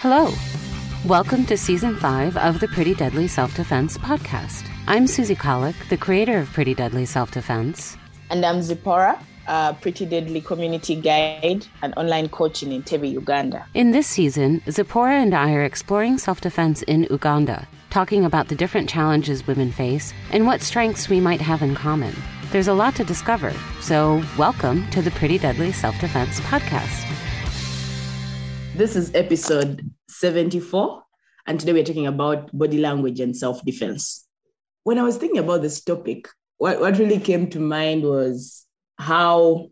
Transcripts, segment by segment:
Hello. Welcome to season five of the Pretty Deadly Self Defense podcast. I'm Susie Colic, the creator of Pretty Deadly Self Defense. And I'm Zipporah, a Pretty Deadly community guide and online coach in Entebbe, Uganda. In this season, Zipporah and I are exploring self defense in Uganda, talking about the different challenges women face and what strengths we might have in common. There's a lot to discover, so welcome to the Pretty Deadly Self Defense podcast. This is episode 74, and today we're talking about body language and self defense. When I was thinking about this topic, what, what really came to mind was how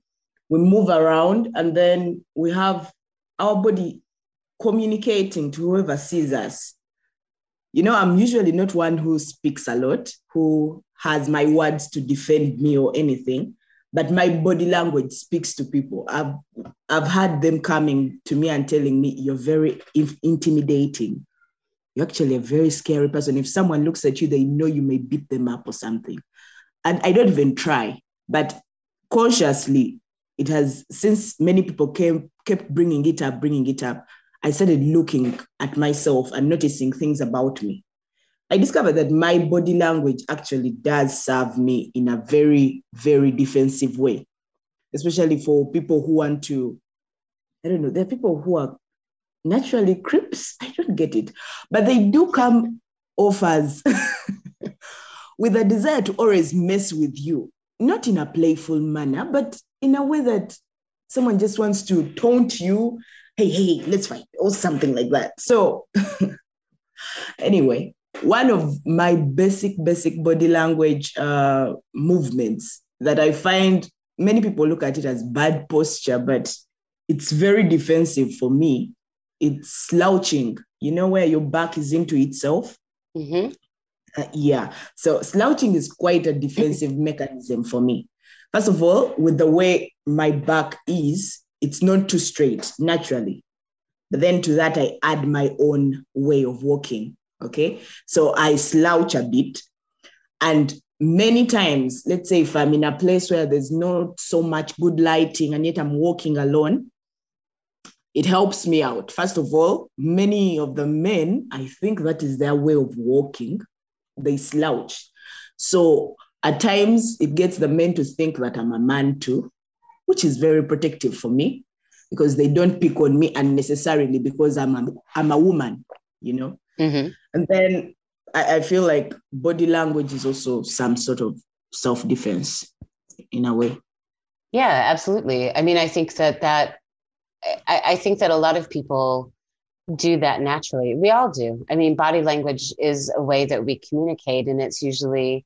we move around and then we have our body communicating to whoever sees us. You know, I'm usually not one who speaks a lot, who has my words to defend me or anything but my body language speaks to people. I've I've had them coming to me and telling me you're very intimidating. You're actually a very scary person. If someone looks at you, they know you may beat them up or something. And I don't even try, but consciously, it has since many people came kept bringing it up, bringing it up. I started looking at myself and noticing things about me. I discovered that my body language actually does serve me in a very, very defensive way, especially for people who want to. I don't know, there are people who are naturally creeps. I don't get it, but they do come off as with a desire to always mess with you, not in a playful manner, but in a way that someone just wants to taunt you. Hey, hey, let's fight, or something like that. So, anyway, one of my basic, basic body language uh, movements that I find many people look at it as bad posture, but it's very defensive for me. It's slouching, you know, where your back is into itself. Mm-hmm. Uh, yeah. So slouching is quite a defensive mechanism for me. First of all, with the way my back is, it's not too straight naturally. But then to that, I add my own way of walking. Okay. So I slouch a bit. And many times, let's say if I'm in a place where there's not so much good lighting and yet I'm walking alone, it helps me out. First of all, many of the men, I think that is their way of walking. They slouch. So at times it gets the men to think that I'm a man too, which is very protective for me because they don't pick on me unnecessarily because I'm a, I'm a woman, you know. Mm-hmm. And then I, I feel like body language is also some sort of self defense in a way. Yeah, absolutely. I mean, I think that that I, I, think that a lot of people do that naturally. We all do. I mean, body language is a way that we communicate, and it's usually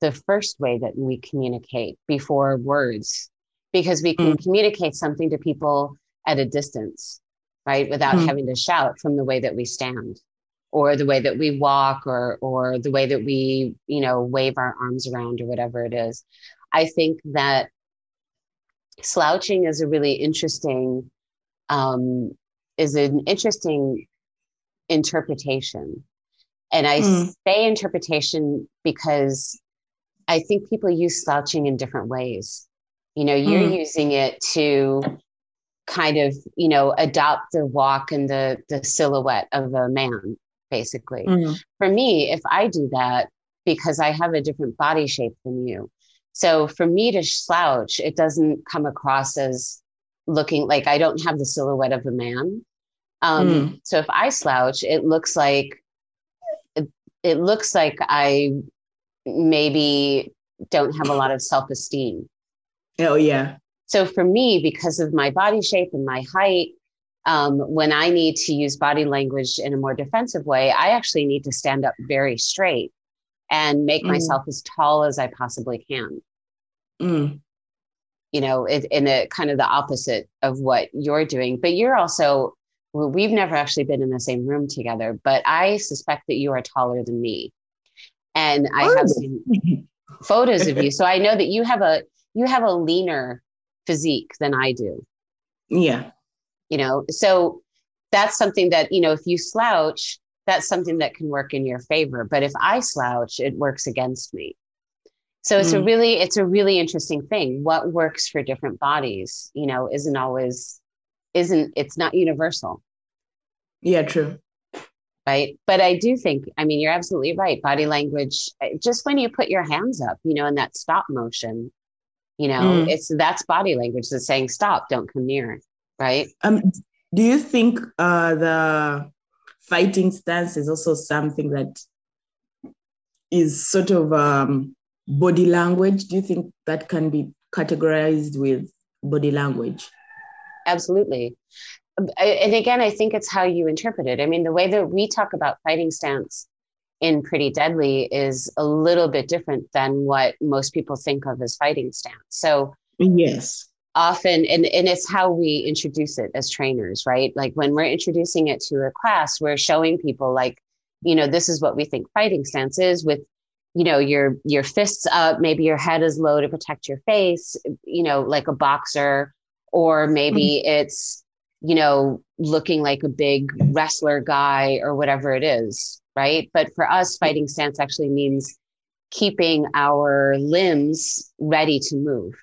the first way that we communicate before words, because we can mm. communicate something to people at a distance, right, without mm. having to shout from the way that we stand or the way that we walk or or the way that we you know wave our arms around or whatever it is i think that slouching is a really interesting um, is an interesting interpretation and i mm. say interpretation because i think people use slouching in different ways you know you're mm. using it to kind of you know adopt the walk and the the silhouette of a man basically. Mm-hmm. For me, if I do that, because I have a different body shape than you. So for me to slouch, it doesn't come across as looking like I don't have the silhouette of a man. Um, mm. So if I slouch, it looks like it, it looks like I maybe don't have a lot of self esteem. Oh yeah. So for me, because of my body shape and my height, um, when I need to use body language in a more defensive way, I actually need to stand up very straight and make mm. myself as tall as I possibly can. Mm. You know, it, in a kind of the opposite of what you're doing. But you're also, well, we've never actually been in the same room together, but I suspect that you are taller than me. And I oh. have seen photos of you. So I know that you have a you have a leaner physique than I do. Yeah you know so that's something that you know if you slouch that's something that can work in your favor but if i slouch it works against me so it's mm. a really it's a really interesting thing what works for different bodies you know isn't always isn't it's not universal Yeah, true. Right. But I do think, I mean, you're absolutely right. Body language, eh, just when you put your hands up, you know, in that stop motion, you know, mm. it's that's body language that's saying stop, don't come near. Right. Um, do you think uh, the fighting stance is also something that is sort of um, body language? Do you think that can be categorized with body language? Absolutely. And again, I think it's how you interpret it. I mean, the way that we talk about fighting stance in Pretty Deadly is a little bit different than what most people think of as fighting stance. So, yes. Often, and, and it's how we introduce it as trainers, right? Like when we're introducing it to a class, we're showing people, like, you know, this is what we think fighting stance is with you know your your fists up maybe your head is low to protect your face you know like a boxer or maybe mm-hmm. it's you know looking like a big wrestler guy or whatever it is right but for us fighting stance actually means keeping our limbs ready to move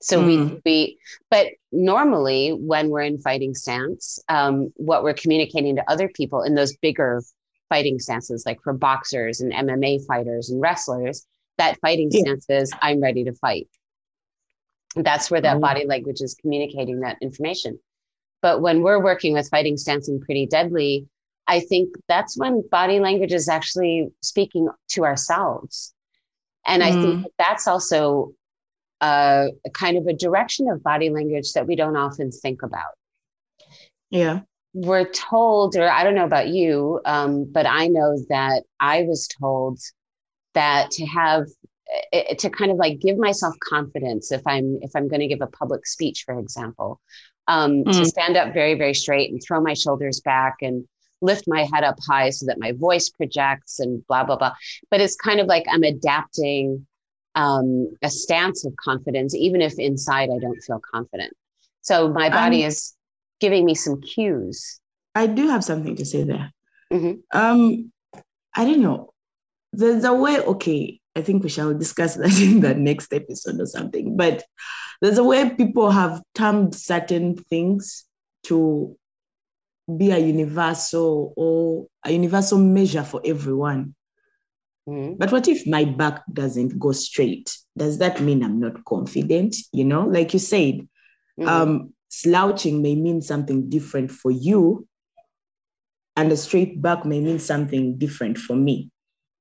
so mm. we we but normally when we're in fighting stance um, what we're communicating to other people in those bigger fighting stances, like for boxers and MMA fighters and wrestlers, that fighting yeah. stance is I'm ready to fight. That's where that oh. body language is communicating that information. But when we're working with fighting stance and pretty deadly, I think that's when body language is actually speaking to ourselves. And mm. I think mm-hmm. that's also a, a kind of a direction of body language that we don't often think about. Yeah we're told, or I don't know about you, um, but I know that I was told that to have eh, eh, to kind of like give myself confidence if I'm if I'm going to give a public speech, for example, um, mm. to stand up very very straight and throw my shoulders back and lift my head up high so that my voice projects and blah blah blah. But it's kind of like I'm adapting um, a stance of confidence, even if inside I don't feel confident. So my body um, is giving me some cues. I do have something to say there. Mm-hmm. Um, I don't know. There's a way, okay, I think we shall discuss that in the next episode or something. But there's a way people have termed certain things to be a universal or a universal measure for everyone. Mm-hmm. But what if my back doesn't go straight? Does that mean I'm not confident? You know, like you said, mm-hmm. um, slouching may mean something different for you, and a straight back may mean something different for me.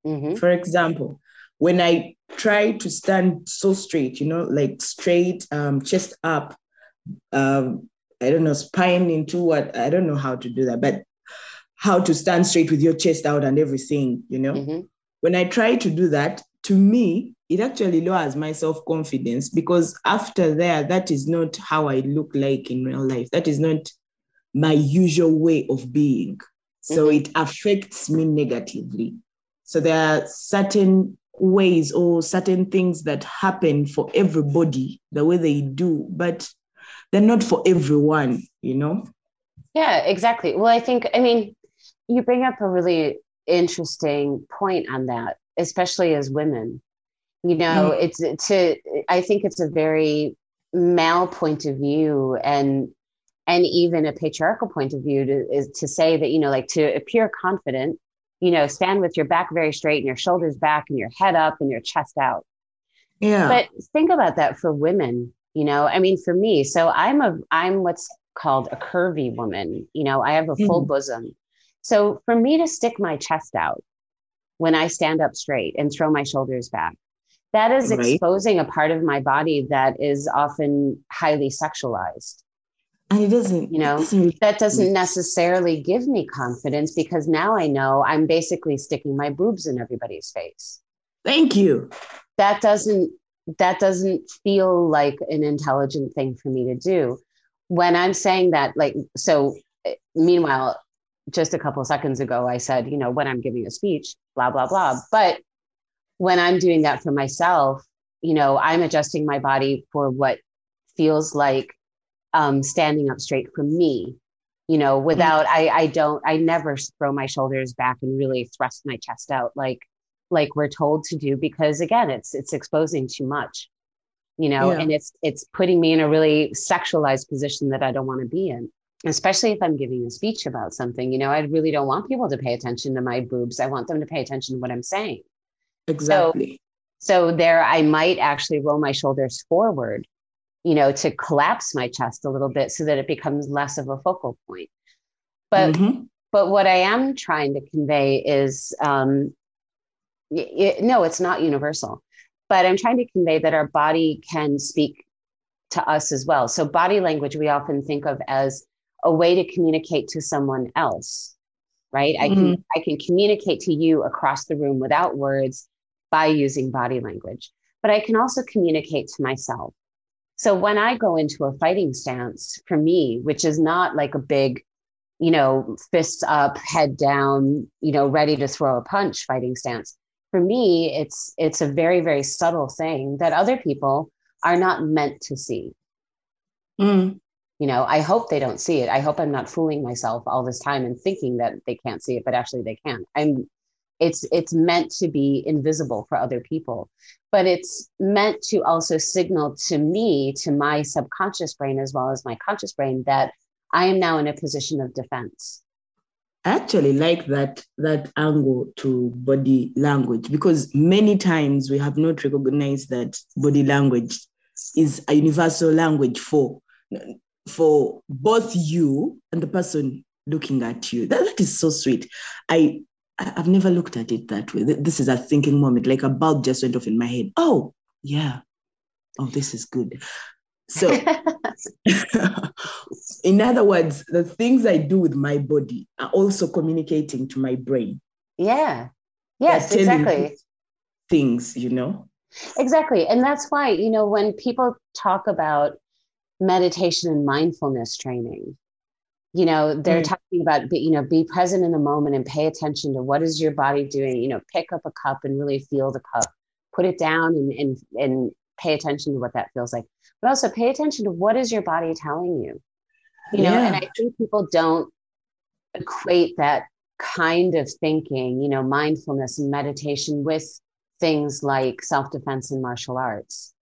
Mm-hmm. For example, when I try to stand so straight, you know, like straight, um, chest up, um, I don't know, spine into what, I don't know how to do that, but how to stand straight with your chest out and everything, you know. Mm-hmm. When I try to do that, to me, it actually lowers my self confidence because after there, that is not how I look like in real life. That is not my usual way of being. So mm-hmm. it affects me negatively. So there are certain ways or certain things that happen for everybody the way they do, but they're not for everyone, you know? Yeah, exactly. Well, I think, I mean, you bring up a really interesting point on that, especially as women you know mm. it's to i think it's a very male point of view and and even a patriarchal point of view to, is to say that you know like to appear confident you know stand with your back very straight and your shoulders back and your head up and your chest out yeah but think about that for women you know i mean for me so i'm a i'm what's called a curvy woman you know i have a full mm. bosom. So for me to stick my chest out when i stand up straight and throw my shoulders back that is right. exposing a part of my body that is often highly sexualized. And it doesn't you know doesn't that doesn't necessarily give me confidence because now i know i'm basically sticking my boobs in everybody's face. Thank you. That doesn't that doesn't feel like an intelligent thing for me to do when i'm saying that like so eh, meanwhile just a couple of seconds ago i said you know when i'm giving a speech blah blah blah but when I'm doing that for myself, you know, I'm adjusting my body for what feels like um, standing up straight for me. You know, without mm-hmm. I I don't I never throw my shoulders back and really thrust my chest out like like we're told to do because again it's it's exposing too much you know yeah. and it's it's putting me in a really sexualized position that i don't want to be in especially if I'm giving a speech about something, you know, I really don't want people to pay attention to my boobs. I want them to pay attention to what I'm saying. Exactly. So, so there, I might actually roll my shoulders forward, you know, to collapse my chest a little bit so that it becomes less of a focal point. But, mm-hmm. but what I am trying to convey is, um, it, no, it's not universal, but I'm trying to convey that our body can speak to us as well. So body language we often think of as a way to communicate to someone else, right? Mm-hmm. I can mm-hmm. I can communicate to you across the room without words by using body language, but I can also communicate to myself. So when I go into a fighting stance for me, which is not like a big, you know, fists up, head down, you know, ready to throw a punch fighting stance. For me, it's it's a very very subtle thing that other people are not meant to see. Mm. You know, I hope they don't see it. I hope I'm not fooling myself all this time and thinking that they can't see it, but actually they can. I'm it's it's meant to be invisible for other people but it's meant to also signal to me to my subconscious brain as well as my conscious brain that i am now in a position of defense I actually like that that angle to body language because many times we have not recognized that body language is a universal language for for both you and the person looking at you. That, that is so sweet. I I've never looked at it that way. This is a thinking moment, like a bulb just went off in my head. Oh, yeah. Oh, this is good. So, in other words, the things I do with my body are also communicating to my brain. Yeah. Yes, exactly. Things, you know? Exactly. And that's why, you know, when people talk about meditation and mindfulness training, you know, they're mm. talking about, you know, be present in the moment and pay attention to what is your body doing, you know, pick up a cup and really feel the cup, put it down and, and, and pay attention to what that feels like but also pay attention to what is your body telling you you know yeah. and i think people don't equate that kind of thinking you know mindfulness and meditation with things like self-defense and martial arts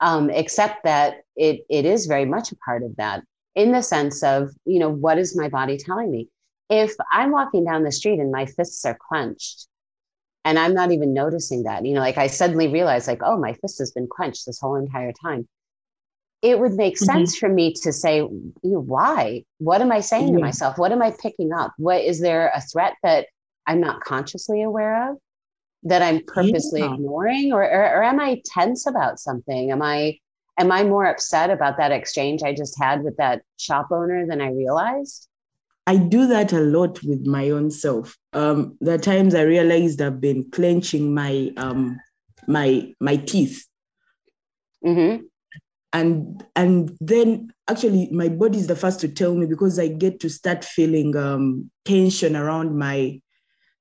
um, except that it it is very much a part of that in the sense of you know what is my body telling me if i'm walking down the street and my fists are clenched and i'm not even noticing that you know like i suddenly realize like oh my fist has been clenched this whole entire time it would make mm-hmm. sense mm-hmm. for me to say you know, why what am i saying mm-hmm. to myself what am i picking up what is there a threat that i'm not consciously aware of that i'm purposely yeah. ignoring or, or, or am i tense about something am i am i more upset about that exchange i just had with that shop owner than i realized I do that a lot with my own self. Um, there are times I realized I've been clenching my um, my my teeth, mm-hmm. and and then actually my body is the first to tell me because I get to start feeling um, tension around my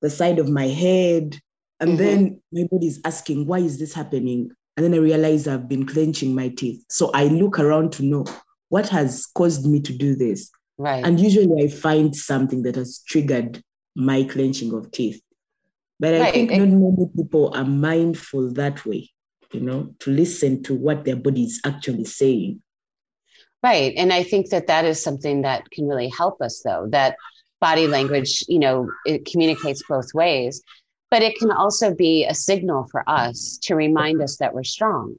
the side of my head, and mm-hmm. then my body is asking why is this happening, and then I realize I've been clenching my teeth. So I look around to know what has caused me to do this Right. And usually I find something that has triggered my clenching of teeth. But I right. think not many people are mindful that way, you know, to listen to what their body is actually saying. Right. And I think that that is something that can really help us, though, that body language, you know, it communicates both ways, but it can also be a signal for us to remind us that we're strong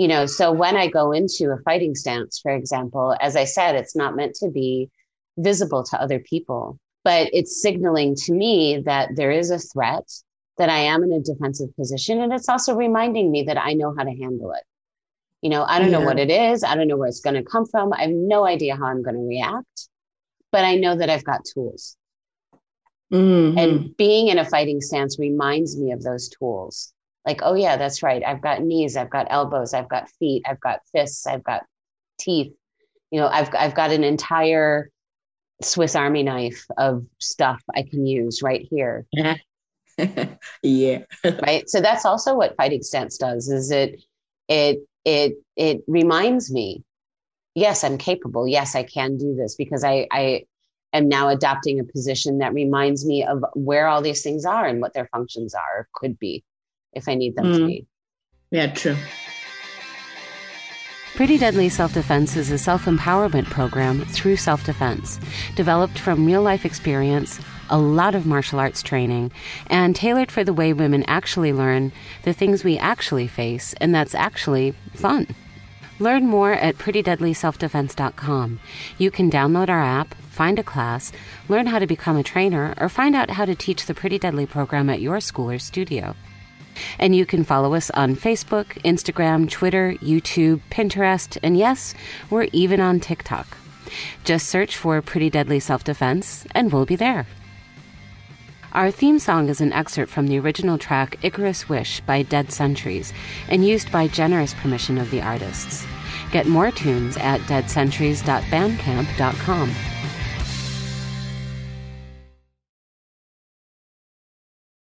you know so when i go into a fighting stance for example as i said it's not meant to be visible to other people but it's signaling to me that there is a threat that i am in a defensive position and it's also reminding me that i know how to handle it. You know i don't yeah. know what it is. I don't know where it's going to come from. I have no idea how i'm going to react but i know that i've got tools. Mm-hmm. and being in a fighting stance reminds me of those tools like oh yeah that's right. I've got knees i've got elbows i've got feet i've got fists i've got teeth. You know i've i've got an entire swiss army knife of stuff i can use right here. Yeah. Right? So that's also what fighting stance does is it it it it reminds me yes i'm capable. Yes i can do this because i i am now adopting a position that reminds me of where all these things are and what their functions are could be if I need them mm. to be. Yeah, true. Pretty Deadly Self Defense is a self empowerment program through self defense, developed from real life experience, a lot of martial arts training, and tailored for the way women actually learn the things we actually face, and that's actually fun. Learn more at prettydeadlyselfdefense.com. You can download our app, find a class, learn how to become a trainer, or find out how to teach the Pretty Deadly program at your school or studio. And you can follow us on Facebook, Instagram, Twitter, YouTube, Pinterest, and yes, we're even on TikTok. Just search for Pretty Deadly Self Defense, and we'll be there. Our theme song is an excerpt from the original track Icarus Wish by Dead Centuries and used by generous permission of the artists. Get more tunes at deadcenturies.bandcamp.com.